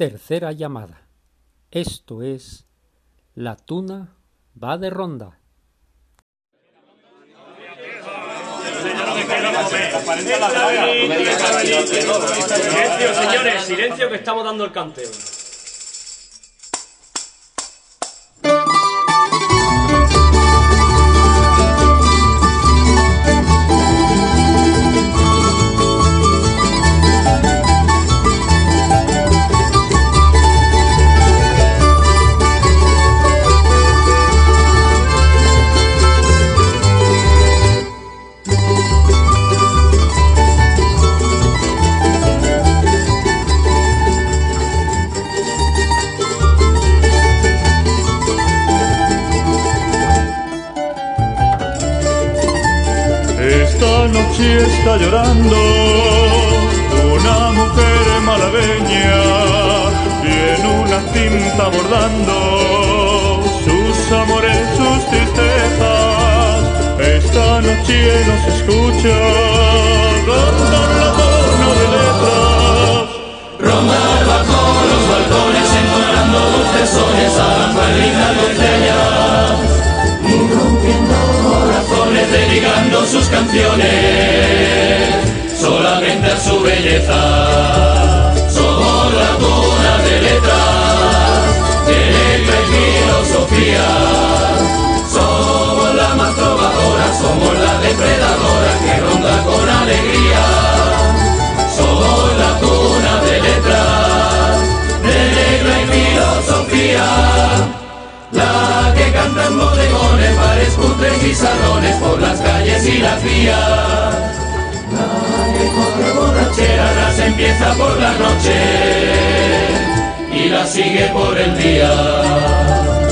tercera llamada. Esto es La Tuna va de ronda. Silencio, señores, silencio que estamos dando el canteo. La que canta en bodegones, bares, cutres y salones, por las calles y las vías. La corre borrachera, las empieza por la noche y la sigue por el día.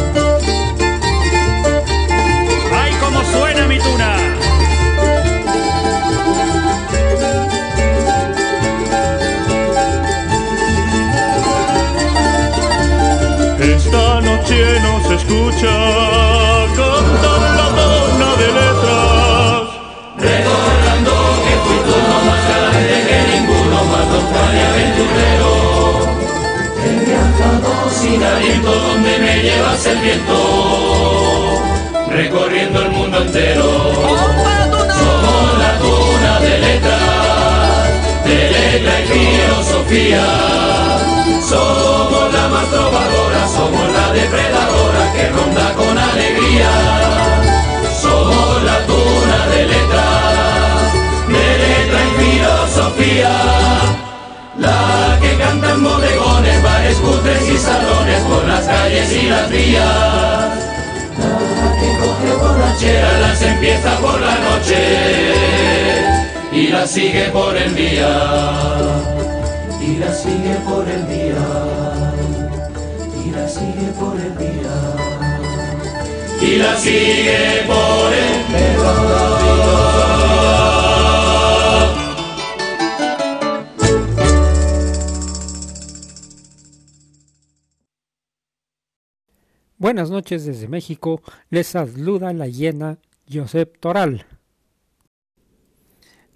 Nos escucha cantar la torna de letras. Recordando que fui tú no más galante que ninguno, más doctor y aventurero. He viajado sin aliento donde me llevas el viento, recorriendo el mundo entero. Somos la cuna de letras, de letra y filosofía. Somos la más trovadora, depredadora que ronda con alegría. Somos la cuna de letras, de letra y filosofía. La que canta en bodegones, bares, cutres y salones, por las calles y las vías. La que coge borrachera, las empieza por la noche y las sigue por el día. Y la sigue por el día. Por el día. Y la sigue por. Buenas noches desde México, les saluda la hiena Josep Toral.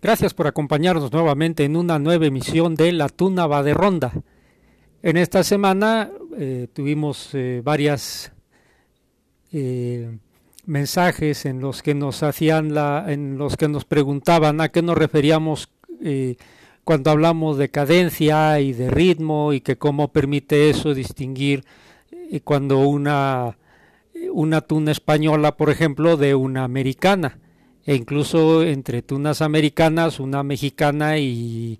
Gracias por acompañarnos nuevamente en una nueva emisión de La Tuna va de Ronda. En esta semana eh, tuvimos eh, varias eh, mensajes en los que nos hacían la, en los que nos preguntaban a qué nos referíamos eh, cuando hablamos de cadencia y de ritmo y que cómo permite eso distinguir cuando una una tuna española, por ejemplo, de una americana, e incluso entre tunas americanas, una mexicana y,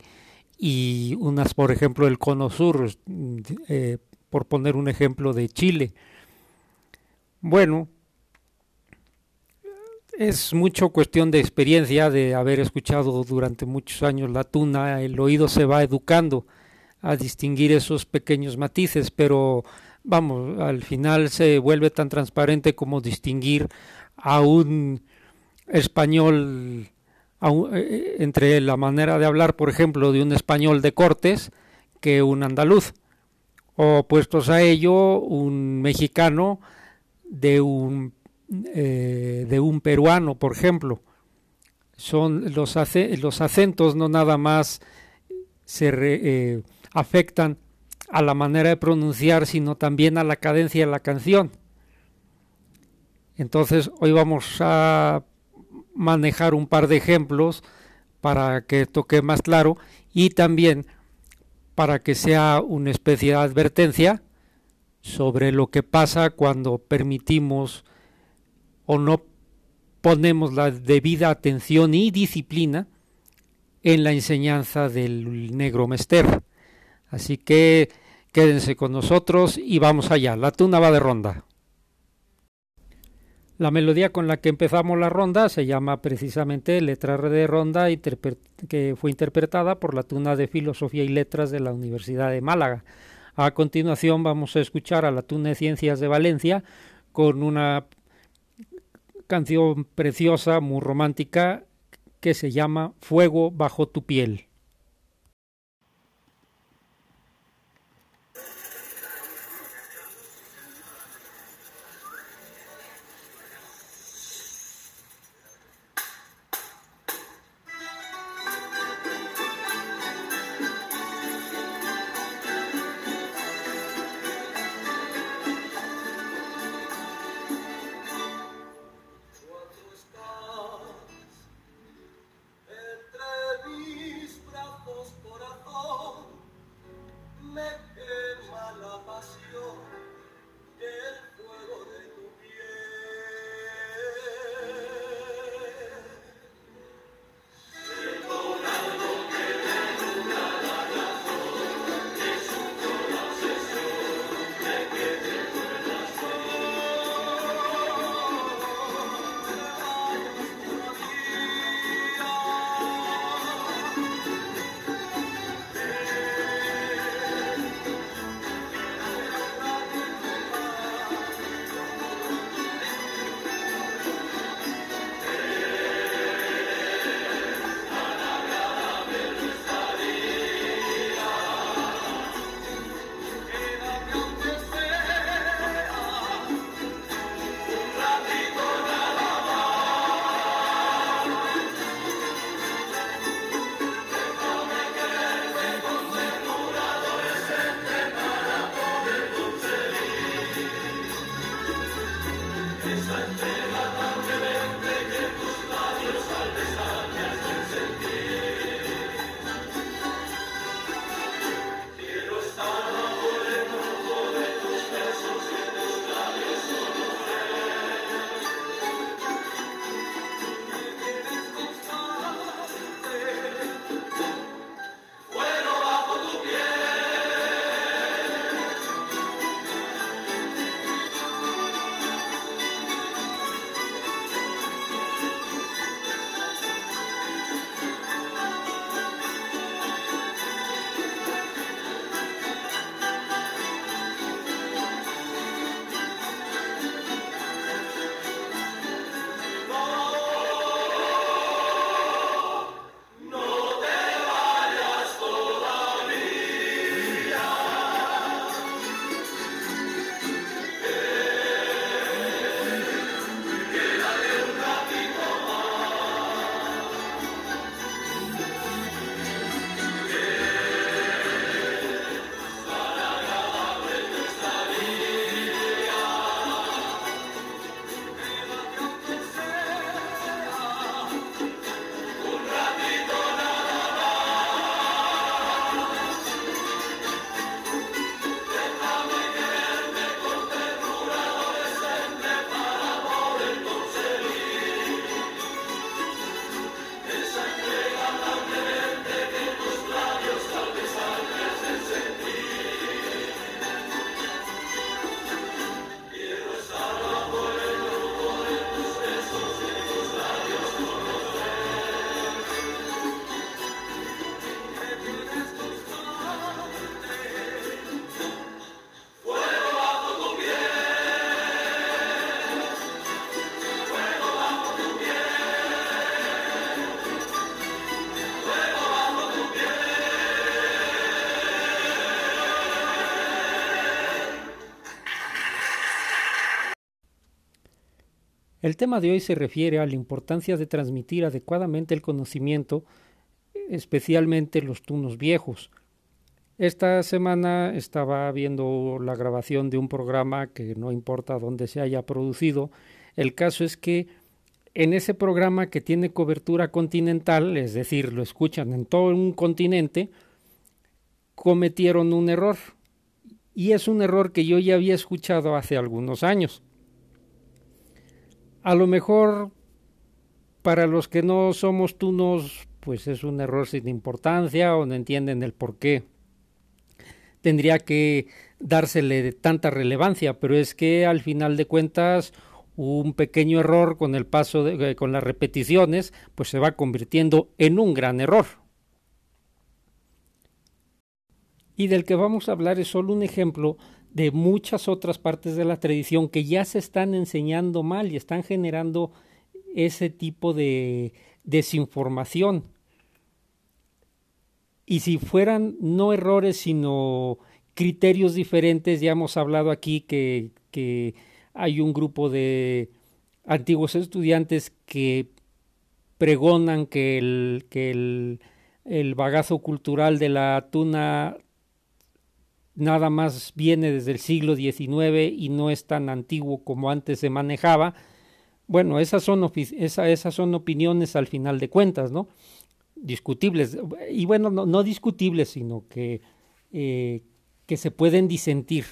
y unas, por ejemplo, el cono sur, por poner un ejemplo de Chile. Bueno, es mucho cuestión de experiencia, de haber escuchado durante muchos años la tuna, el oído se va educando a distinguir esos pequeños matices, pero vamos, al final se vuelve tan transparente como distinguir a un español un, eh, entre la manera de hablar, por ejemplo, de un español de Cortes que un andaluz, o puestos a ello un mexicano de un eh, de un peruano, por ejemplo. Son los, los acentos no nada más se eh, afectan a la manera de pronunciar, sino también a la cadencia de la canción. Entonces hoy vamos a manejar un par de ejemplos para que toque más claro y también para que sea una especie de advertencia sobre lo que pasa cuando permitimos o no ponemos la debida atención y disciplina en la enseñanza del negro mester. Así que quédense con nosotros y vamos allá. La tuna va de ronda. La melodía con la que empezamos la ronda se llama precisamente Letra de Ronda, que fue interpretada por la Tuna de Filosofía y Letras de la Universidad de Málaga. A continuación vamos a escuchar a la Tuna de Ciencias de Valencia con una canción preciosa, muy romántica, que se llama Fuego bajo tu piel. El tema de hoy se refiere a la importancia de transmitir adecuadamente el conocimiento, especialmente los tunos viejos. Esta semana estaba viendo la grabación de un programa que no importa dónde se haya producido. El caso es que en ese programa que tiene cobertura continental, es decir, lo escuchan en todo un continente, cometieron un error. Y es un error que yo ya había escuchado hace algunos años. A lo mejor para los que no somos tunos, pues es un error sin importancia o no entienden el por qué. Tendría que dársele tanta relevancia, pero es que al final de cuentas un pequeño error con el paso de, eh, con las repeticiones, pues se va convirtiendo en un gran error. Y del que vamos a hablar es solo un ejemplo de muchas otras partes de la tradición que ya se están enseñando mal y están generando ese tipo de desinformación. Y si fueran no errores, sino criterios diferentes, ya hemos hablado aquí que, que hay un grupo de antiguos estudiantes que pregonan que el, que el, el bagazo cultural de la tuna nada más viene desde el siglo XIX y no es tan antiguo como antes se manejaba. Bueno, esas son, esa, esas son opiniones al final de cuentas, ¿no? Discutibles. Y bueno, no, discutibles, sino que, eh, que se pueden disentir.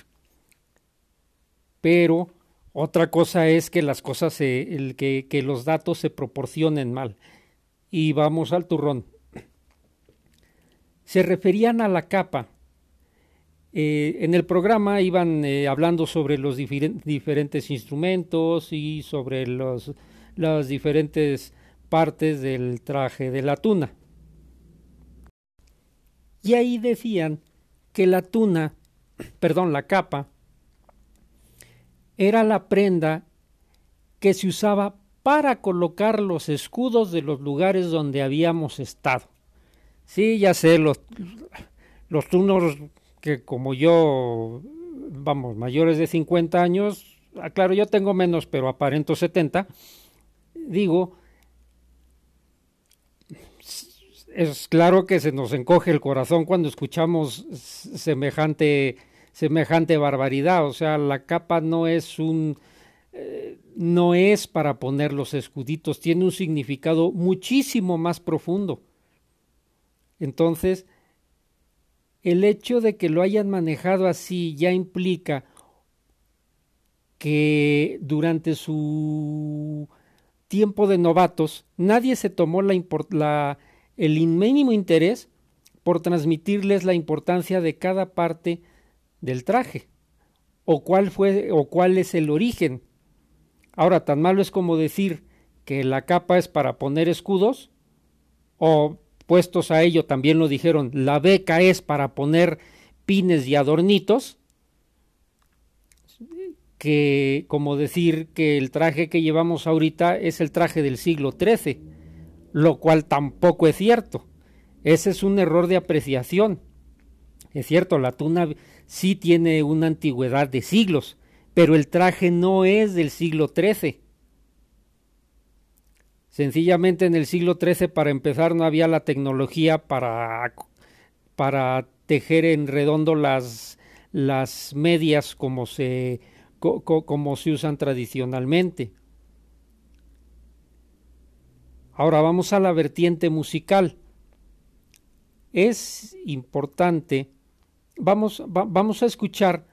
Pero otra cosa es que las cosas, el, que, que los datos se proporcionen mal. Y vamos al turrón. Se referían a la capa. Eh, en el programa iban eh, hablando sobre los diferentes instrumentos y sobre las diferentes partes del traje de la tuna. Y ahí decían que la tuna, perdón, la capa, era la prenda que se usaba para colocar los escudos de los lugares donde habíamos estado. Sí, ya sé, los tunos que como yo, vamos, mayores de 50 años, ah, claro, yo tengo menos, pero aparento 70, digo, es claro que se nos encoge el corazón cuando escuchamos semejante semejante barbaridad. O sea, la capa no es un eh, no es para poner los escuditos, tiene un significado muchísimo más profundo. Entonces, el hecho de que lo hayan manejado así ya implica que durante su tiempo de novatos nadie se tomó la, el mínimo interés por transmitirles la importancia de cada parte del traje o cuál fue o cuál es el origen. Ahora, tan malo es como decir que la capa es para poner escudos o puestos a ello también lo dijeron, la beca es para poner pines y adornitos, que como decir que el traje que llevamos ahorita es el traje del siglo XIII, lo cual tampoco es cierto. Ese es un error de apreciación. Es cierto, la tuna sí tiene una antigüedad de siglos, pero el traje no es del siglo XIII. Sencillamente en el siglo XIII, para empezar, no había la tecnología para, para tejer en redondo las, las medias como se, como se usan tradicionalmente. Ahora vamos a la vertiente musical. Es importante vamos, vamos a escuchar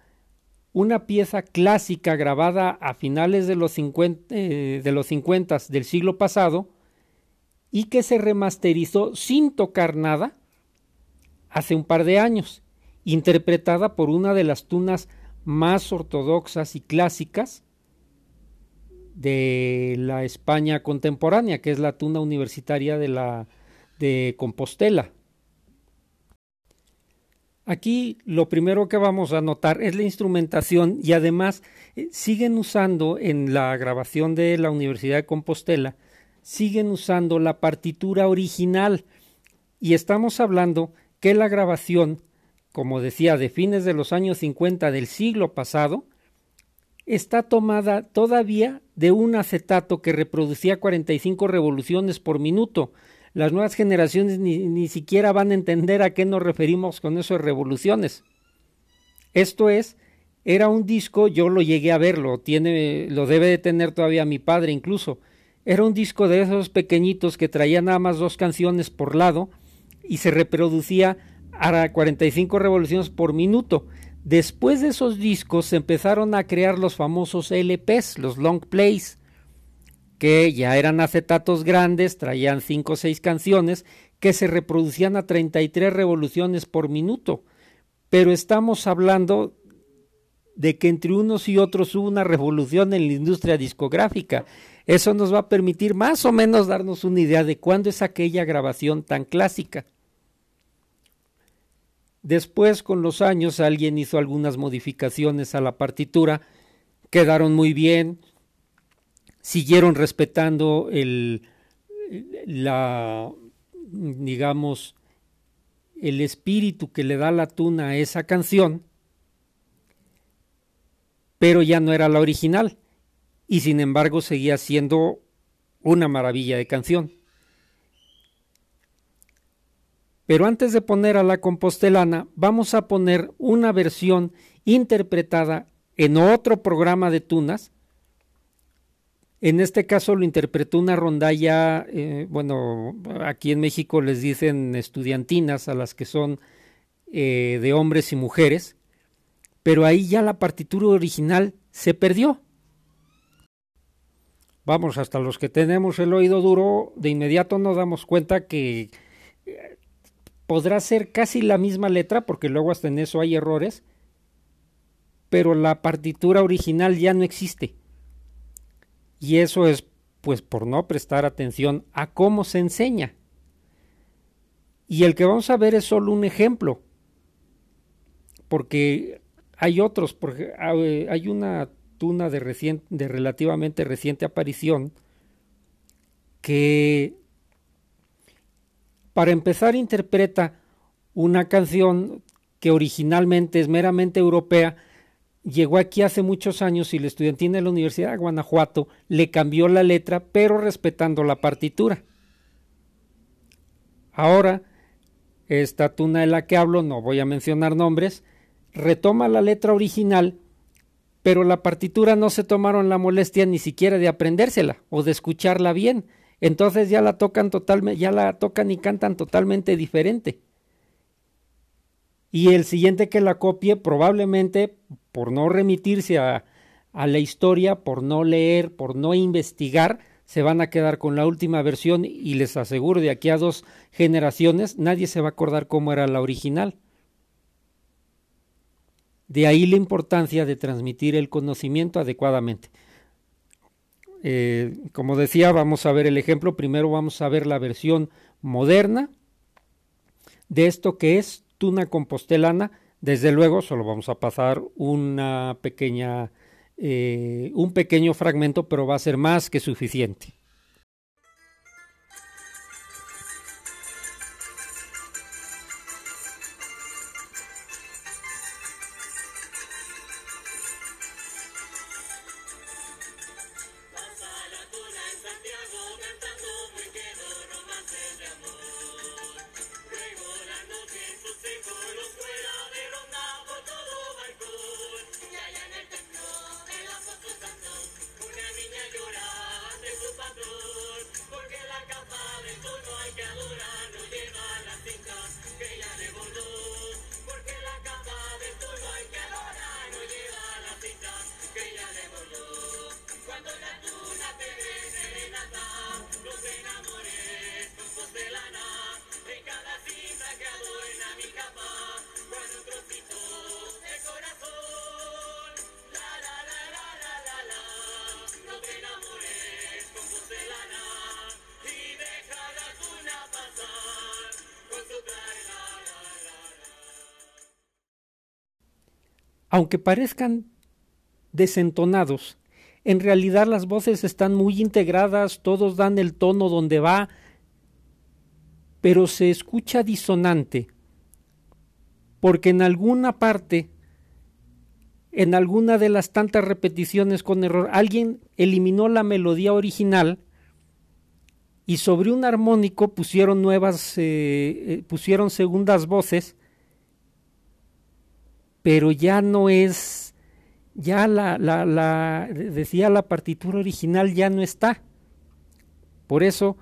una pieza clásica grabada a finales de los 50, eh, de los 50 del siglo pasado y que se remasterizó sin tocar nada hace un par de años, interpretada por una de las tunas más ortodoxas y clásicas de la España contemporánea, que es la tuna universitaria de la de Compostela. Aquí lo primero que vamos a notar es la instrumentación y además eh, siguen usando en la grabación de la Universidad de Compostela, siguen usando la partitura original. Y estamos hablando que la grabación, como decía, de fines de los años 50 del siglo pasado, está tomada todavía de un acetato que reproducía 45 revoluciones por minuto, las nuevas generaciones ni, ni siquiera van a entender a qué nos referimos con eso de revoluciones. Esto es, era un disco, yo lo llegué a verlo, tiene, lo debe de tener todavía mi padre incluso. Era un disco de esos pequeñitos que traía nada más dos canciones por lado y se reproducía a 45 revoluciones por minuto. Después de esos discos se empezaron a crear los famosos LPs, los long plays, que ya eran acetatos grandes, traían 5 o 6 canciones que se reproducían a 33 revoluciones por minuto. Pero estamos hablando de que entre unos y otros hubo una revolución en la industria discográfica. Eso nos va a permitir más o menos darnos una idea de cuándo es aquella grabación tan clásica. Después, con los años, alguien hizo algunas modificaciones a la partitura, quedaron muy bien, siguieron respetando el, la, digamos, el espíritu que le da la tuna a esa canción, pero ya no era la original y sin embargo seguía siendo una maravilla de canción. Pero antes de poner a la compostelana, vamos a poner una versión interpretada en otro programa de tunas. En este caso lo interpretó una rondalla, eh, bueno, aquí en México les dicen estudiantinas a las que son eh, de hombres y mujeres, pero ahí ya la partitura original se perdió. Vamos, hasta los que tenemos el oído duro, de inmediato nos damos cuenta que podrá ser casi la misma letra, porque luego hasta en eso hay errores, pero la partitura original ya no existe. Y eso es pues por no prestar atención a cómo se enseña. Y el que vamos a ver es solo un ejemplo, porque hay otros, porque hay una tuna de, de relativamente reciente aparición que para empezar, interpreta una canción que originalmente es meramente europea, llegó aquí hace muchos años y la estudiantina de la Universidad de Guanajuato le cambió la letra, pero respetando la partitura. Ahora, esta tuna de la que hablo, no voy a mencionar nombres, retoma la letra original, pero la partitura no se tomaron la molestia ni siquiera de aprendérsela o de escucharla bien, entonces ya la tocan totalmente, ya la tocan y cantan totalmente diferente. Y el siguiente que la copie, probablemente por no remitirse a, la historia, por no leer, por no investigar, se van a quedar con la última versión y les aseguro de aquí a dos generaciones nadie se va a acordar cómo era la original. De ahí la importancia de transmitir el conocimiento adecuadamente. Eh, como decía, vamos a ver el ejemplo. Primero vamos a ver la versión moderna de esto que es tuna compostelana. Desde luego, solo vamos a pasar una pequeña, eh, un pequeño fragmento, pero va a ser más que suficiente. Aunque parezcan desentonados, en realidad las voces están muy integradas, todos dan el tono donde va, pero se escucha disonante, porque en alguna parte, en alguna de las tantas repeticiones con error, alguien eliminó la melodía original y sobre un armónico pusieron nuevas, eh, eh, pusieron segundas voces, pero ya no es, ya la, la, la, decía la partitura original ya no está. Por eso,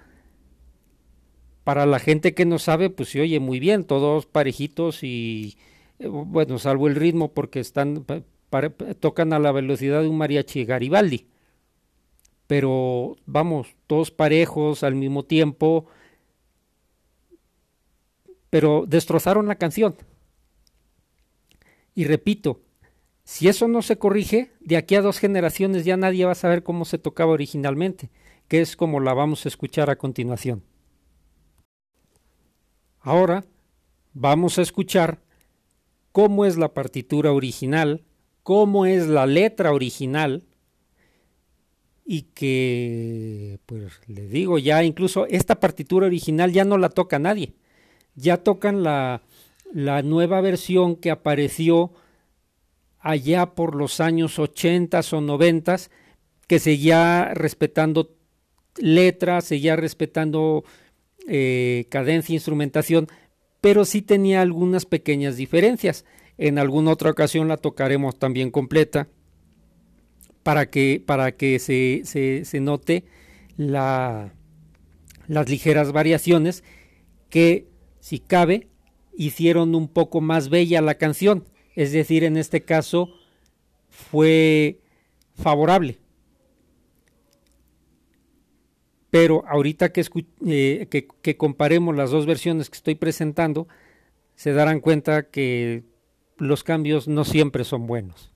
para la gente que no sabe, pues se oye muy bien, todos parejitos y, eh, bueno, salvo el ritmo porque están, tocan a la velocidad de un mariachi Garibaldi pero vamos, todos parejos al mismo tiempo, pero destrozaron la canción. Y repito, si eso no se corrige, de aquí a dos generaciones ya nadie va a saber cómo se tocaba originalmente, que es como la vamos a escuchar a continuación. Ahora vamos a escuchar cómo es la partitura original, cómo es la letra original, y que, pues le digo, ya incluso esta partitura original ya no la toca nadie, ya tocan la, la nueva versión que apareció allá por los años 80 o 90 que seguía respetando letras, seguía respetando eh, cadencia, instrumentación, pero sí tenía algunas pequeñas diferencias. En alguna otra ocasión la tocaremos también completa para que, para que se, se, note la, las ligeras variaciones que, si cabe, hicieron un poco más bella la canción. Es decir, en este caso fue favorable. Pero ahorita que, eh, que, que, comparemos las dos versiones que estoy presentando, se darán cuenta que los cambios no siempre son buenos.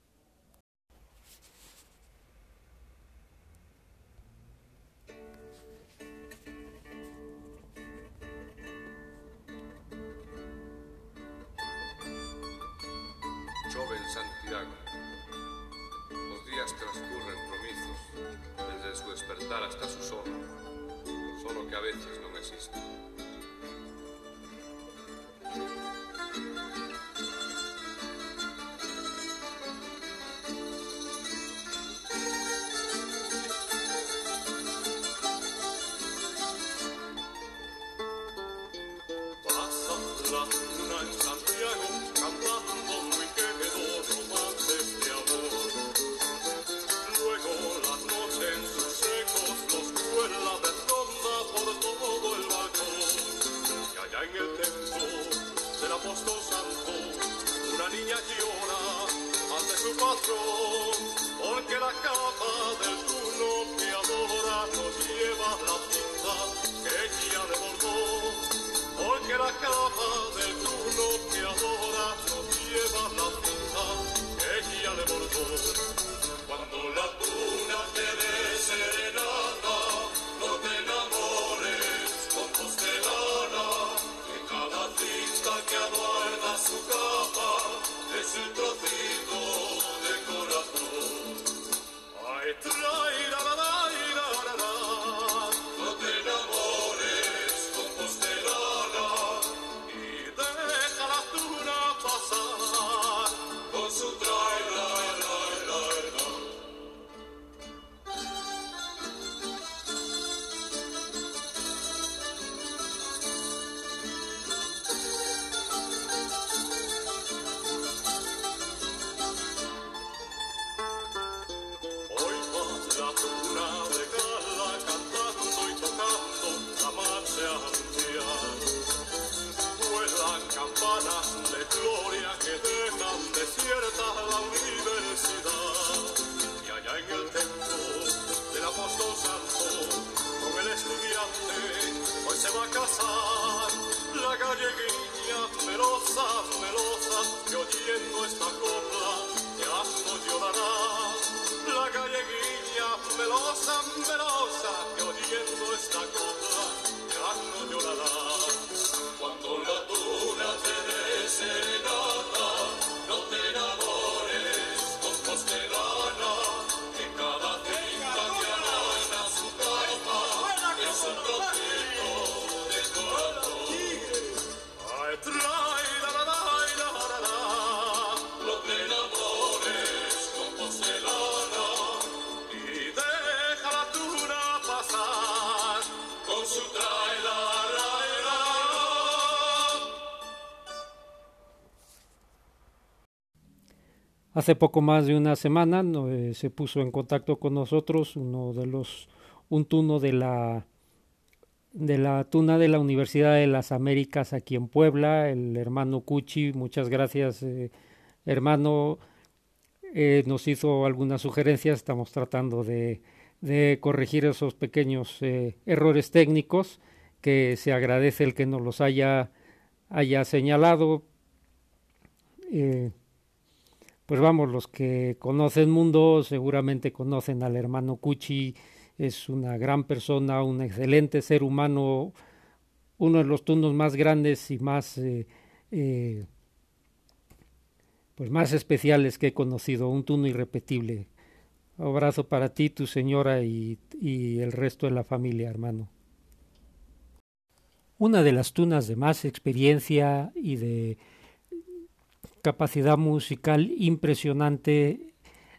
agosto santo, una niña llora ante su patrón, porque la capa del turno que adora no lleva la cinta que ella le bordó, porque la capa del turno que adora no lleva la cinta que ella le bordó. Cuando la cuna te ve alegría, melosa, melosa, que oyendo esta copla ya no llorará. La galleguilla melosa, melosa. Hace poco más de una semana eh, se puso en contacto con nosotros uno de los un tuno de la de la tuna de la Universidad de las Américas aquí en Puebla, el hermano Cuchi, muchas gracias eh, hermano, eh, nos hizo algunas sugerencias, estamos tratando de, de corregir esos pequeños errores técnicos, que se agradece el que nos los haya, haya señalado. Pues vamos, los que conocen mundo seguramente conocen al hermano Cuchi, es una gran persona, un excelente ser humano, uno de los tunos más grandes y más, eh, eh, pues más especiales que he conocido, un tuno irrepetible. Abrazo para ti, tu señora y el resto de la familia, hermano. Una de las tunas de más experiencia y de capacidad musical impresionante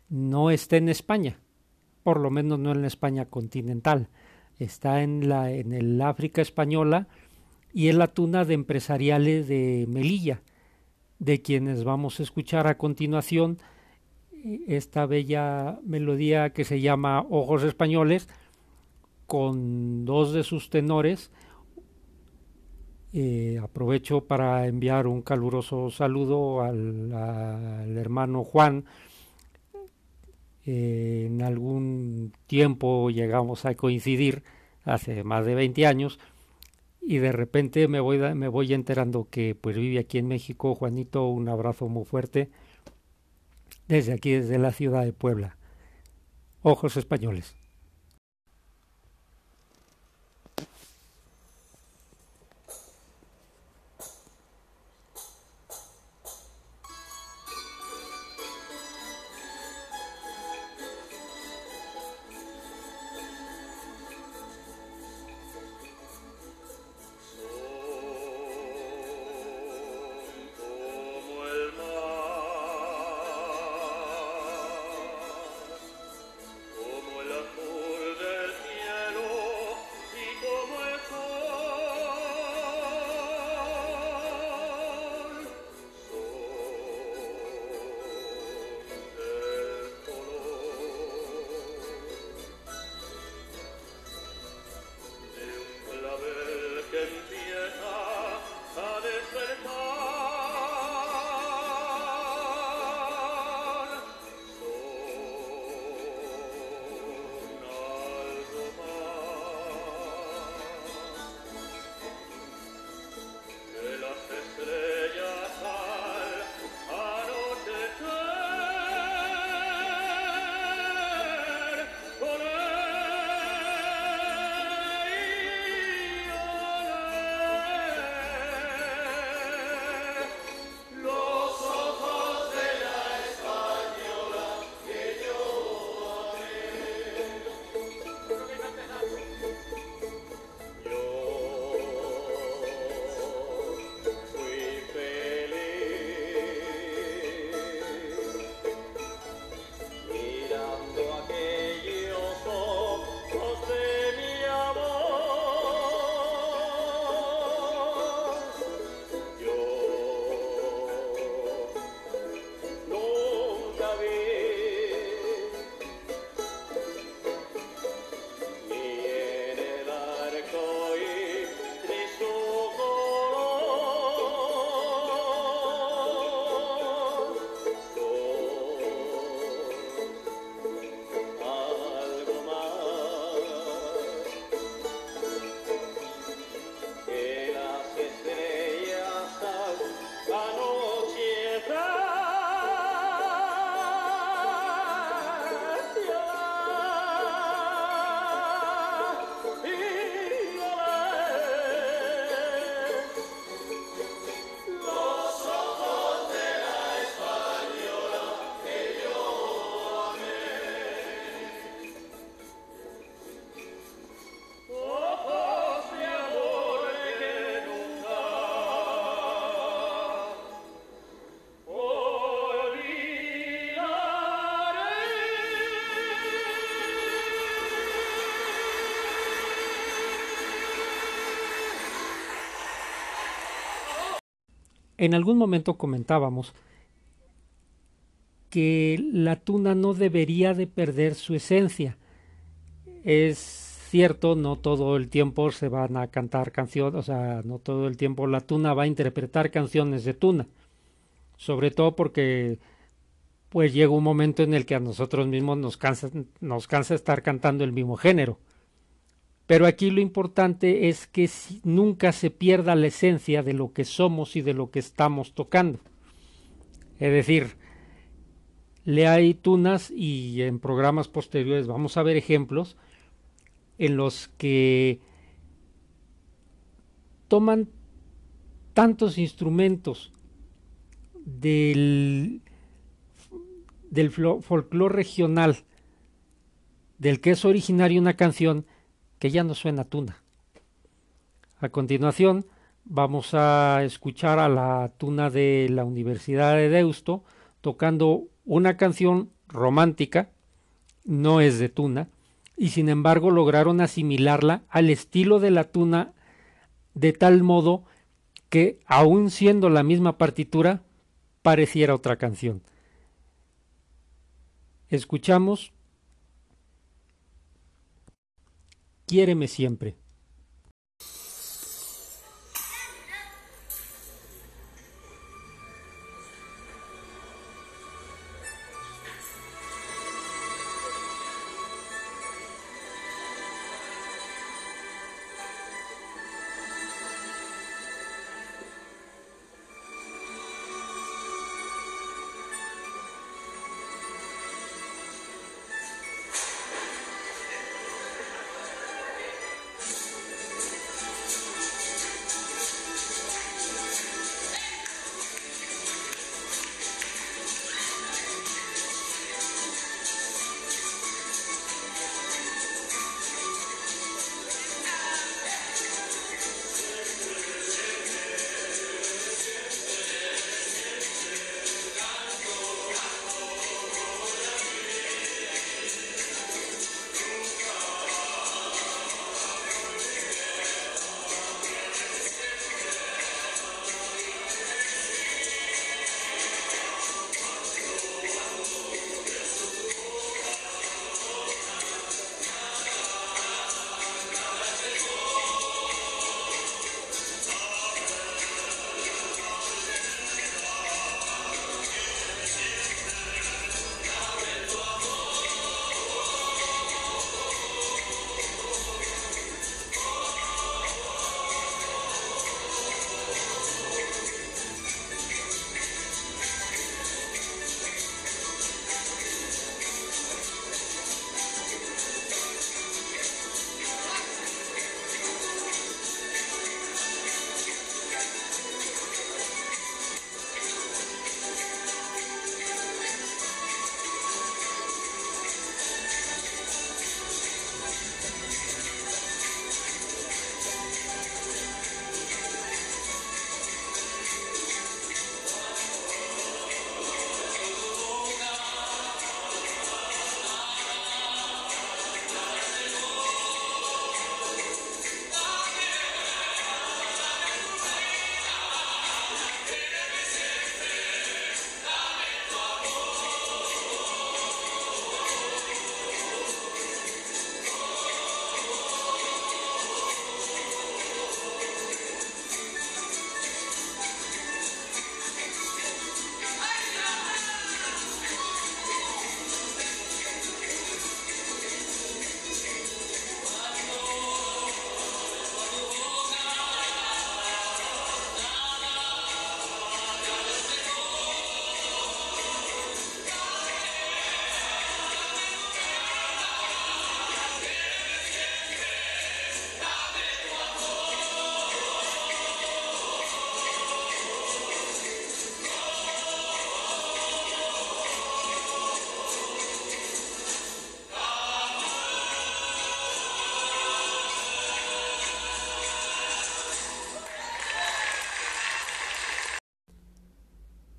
no está en España por lo menos no en la España continental. Está en, la, en el África española y es la tuna de empresariales de Melilla, de quienes vamos a escuchar a continuación esta bella melodía que se llama Ojos Españoles, con dos de sus tenores. Eh, aprovecho para enviar un caluroso saludo al, hermano Juan, eh, en algún tiempo llegamos a coincidir, hace más de 20 años, y de repente me voy, me voy enterando que pues vive aquí en México. Juanito, un abrazo muy fuerte desde aquí, desde la ciudad de Puebla. Ojos españoles. En algún momento comentábamos que la tuna no debería de perder su esencia. Es cierto, no todo el tiempo se van a cantar canciones, o sea, no todo el tiempo la tuna va a interpretar canciones de tuna. Sobre todo porque pues llega un momento en el que a nosotros mismos nos cansa, nos cansa estar cantando el mismo género. Pero aquí lo importante es que nunca se pierda la esencia de lo que somos y de lo que estamos tocando. Es decir, le hay tunas y en programas posteriores vamos a ver ejemplos en los que toman tantos instrumentos del, del folclore regional del que es originaria una canción que ya no suena tuna. A continuación vamos a escuchar a la tuna de la Universidad de Deusto tocando una canción romántica, no es de tuna, y sin embargo lograron asimilarla al estilo de la tuna de tal modo que, aun siendo la misma partitura, pareciera otra canción. Escuchamos Quiéreme siempre.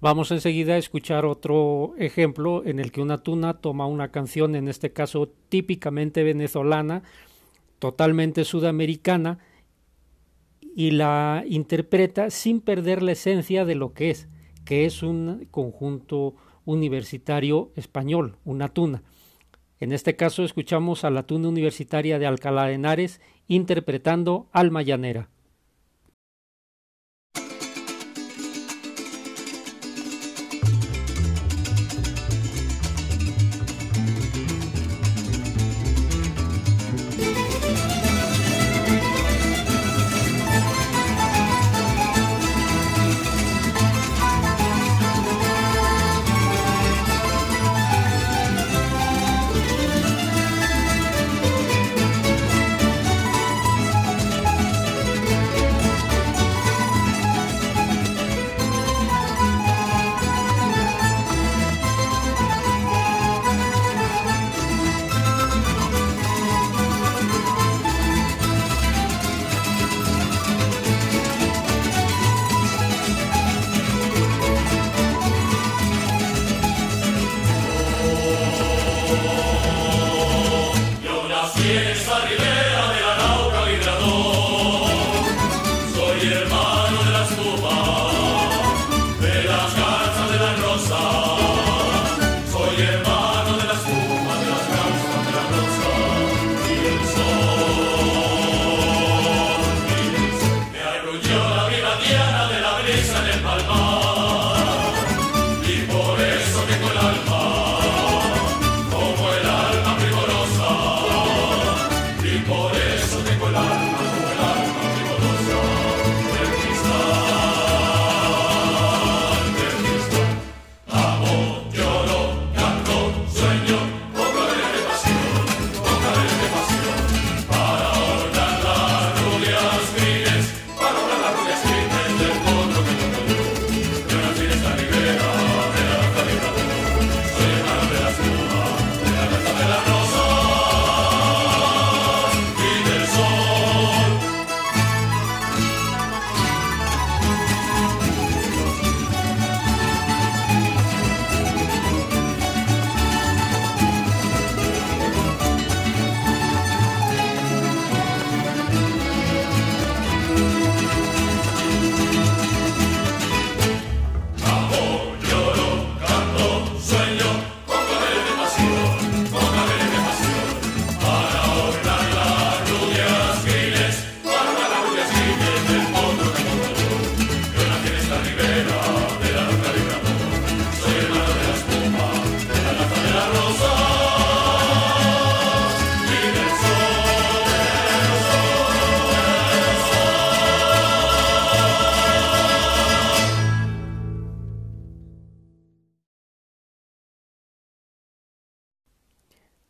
Vamos enseguida a escuchar otro ejemplo en el que una tuna toma una canción, en este caso típicamente venezolana, totalmente sudamericana, y la interpreta sin perder la esencia de lo que es, que es un conjunto universitario español, una tuna. En este caso escuchamos a la tuna universitaria de Alcalá de Henares interpretando Alma Llanera.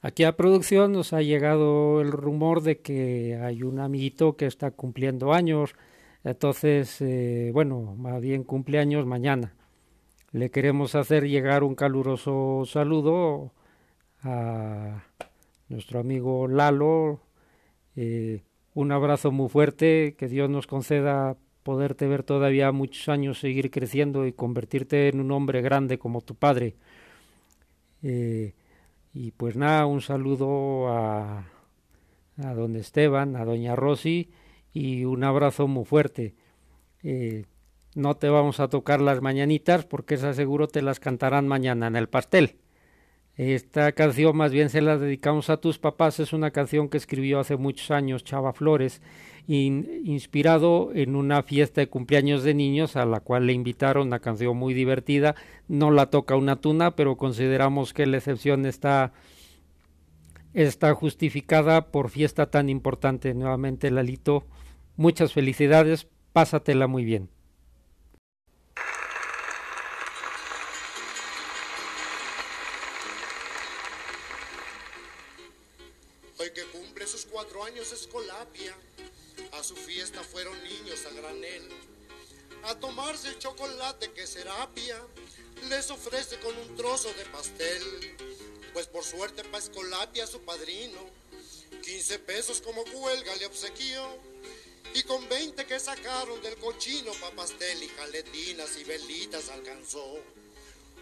Aquí a producción nos ha llegado el rumor de que hay un amiguito que está cumpliendo años, entonces, eh, bueno, más bien cumpleaños mañana. Le queremos hacer llegar un caluroso saludo a nuestro amigo Lalo, eh, un abrazo muy fuerte, que Dios nos conceda poderte ver todavía muchos años, seguir creciendo y convertirte en un hombre grande como tu padre. Eh, y pues nada, un saludo a, a don Esteban, a doña Rosy y un abrazo muy fuerte. Eh, no te vamos a tocar las mañanitas porque esas seguro te las cantarán mañana en el pastel. Esta canción más bien se la dedicamos a tus papás, es una canción que escribió hace muchos años Chava Flores inspirado en una fiesta de cumpleaños de niños a la cual le invitaron una canción muy divertida. No la toca una tuna, pero consideramos que la excepción está, está justificada por fiesta tan importante. Nuevamente, Lalito, muchas felicidades, pásatela muy bien. A su fiesta fueron niños a granel. A tomarse el chocolate que Serapia les ofrece con un trozo de pastel. Pues por suerte pa' Escolapia su padrino, 15 pesos como huelga le obsequió. Y con 20 que sacaron del cochino pa' pastel y jaletinas y velitas alcanzó.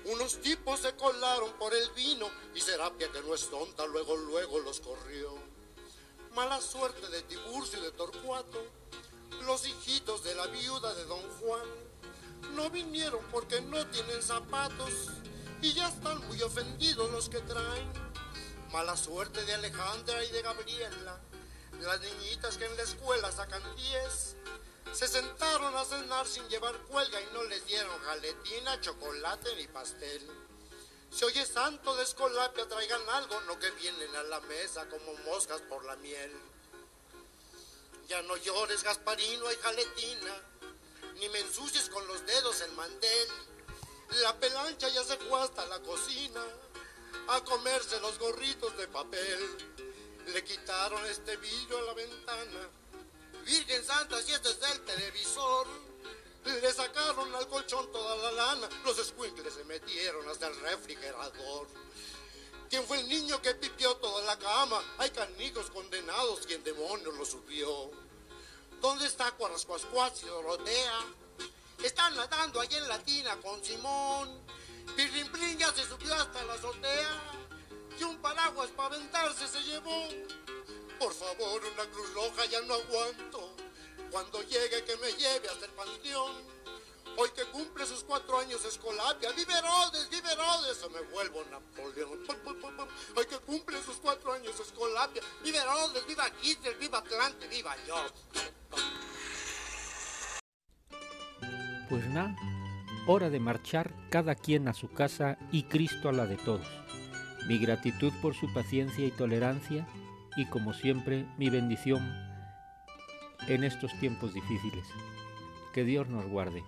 Unos tipos se colaron por el vino y Serapia que no es tonta luego luego los corrió mala suerte de Tiburcio y de Torcuato, los hijitos de la viuda de don Juan, no vinieron porque no tienen zapatos y ya están muy ofendidos los que traen. Mala suerte de Alejandra y de Gabriela, las niñitas que en la escuela sacan 10. Se sentaron a cenar sin llevar cuelga y no les dieron jaletina, chocolate ni pastel. Si oye santo de escolapia traigan algo, no que vienen a la mesa como moscas por la miel. Ya no llores, Gasparino, hay jaletina, ni me ensucies con los dedos el mandel. La pelancha ya se fue hasta la cocina a comerse los gorritos de papel. Le quitaron este vidrio a la ventana. Virgen Santa, si este es el televisor. Le sacaron al colchón toda la lana. Los escuincles se metieron hasta el refrigerador. ¿Quién fue el niño que pipió toda la cama? Hay canijos condenados, quien demonio lo subió. ¿Dónde está Cuarascuascuas y Dorotea? Están nadando allí en la tina con Simón. Pirrimprin ya se subió hasta la azotea. Y un paraguas para aventarse se llevó. Por favor, una cruz roja ya no aguanto. Cuando llegue que me lleve hasta el panteón. Hoy que cumple sus cuatro años Escolapia, vive Herodes, vive Herodes, o me vuelvo Napoleón. Hoy que cumple sus cuatro años Escolapia, vive Herodes, viva Hitler, viva Atlante, viva yo. Pues nada, hora de marchar cada quien a su casa y Cristo a la de todos. Mi gratitud por su paciencia y tolerancia y como siempre mi bendición en estos tiempos difíciles. Que Dios nos guarde.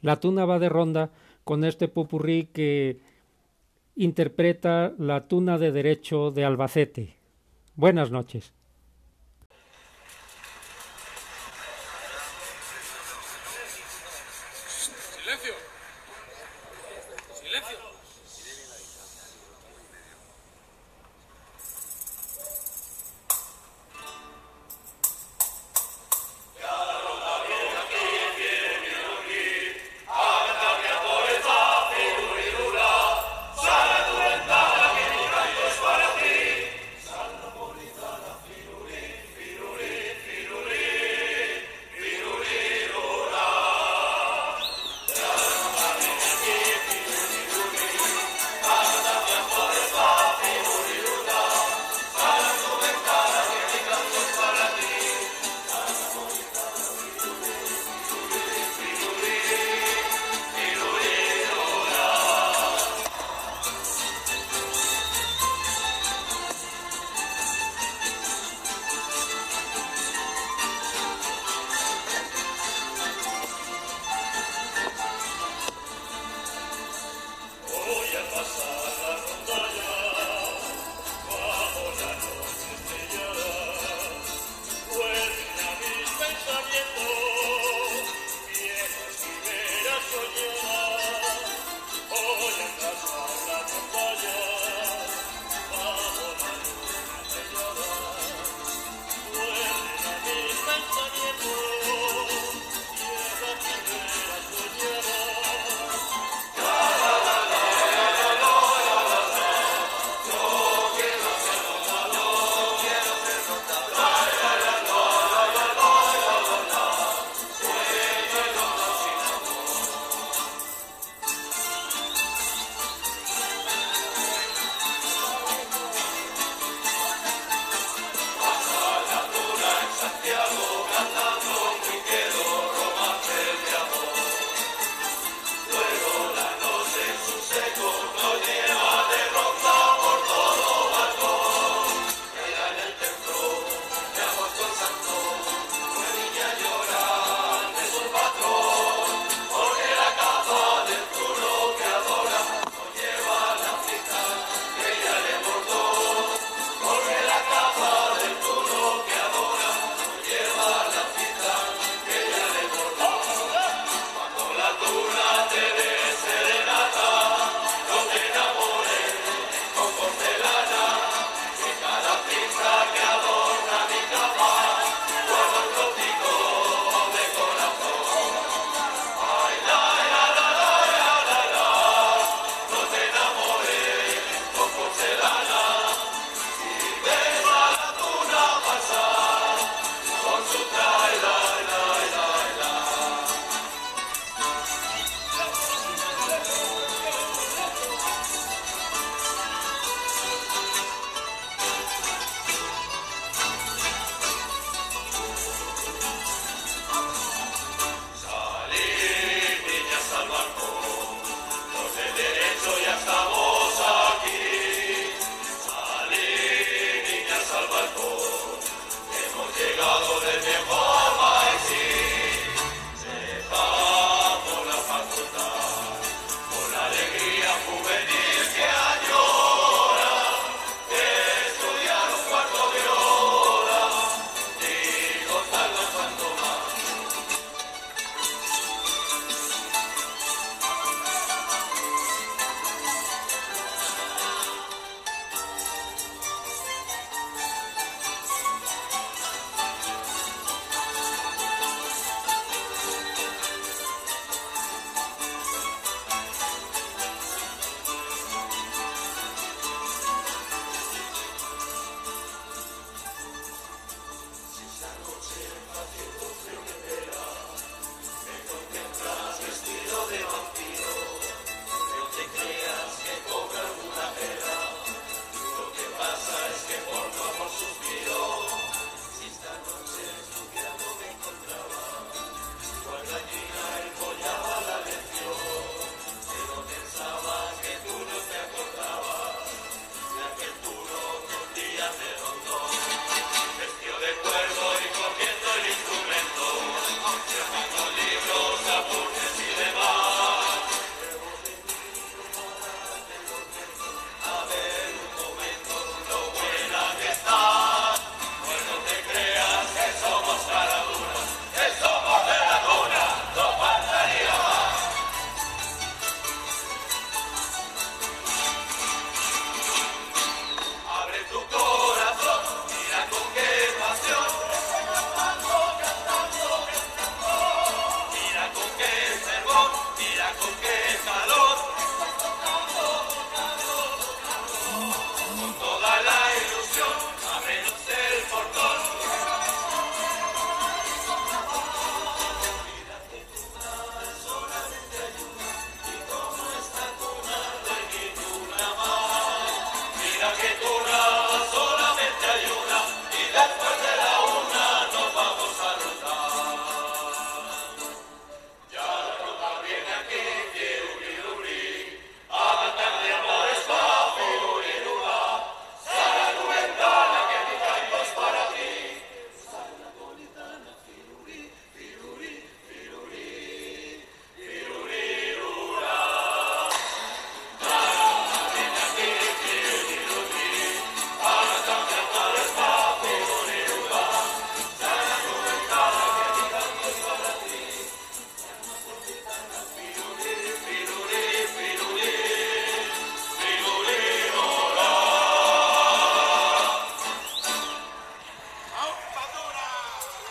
La tuna va de ronda con este popurrí que interpreta la tuna de derecho de Albacete. Buenas noches.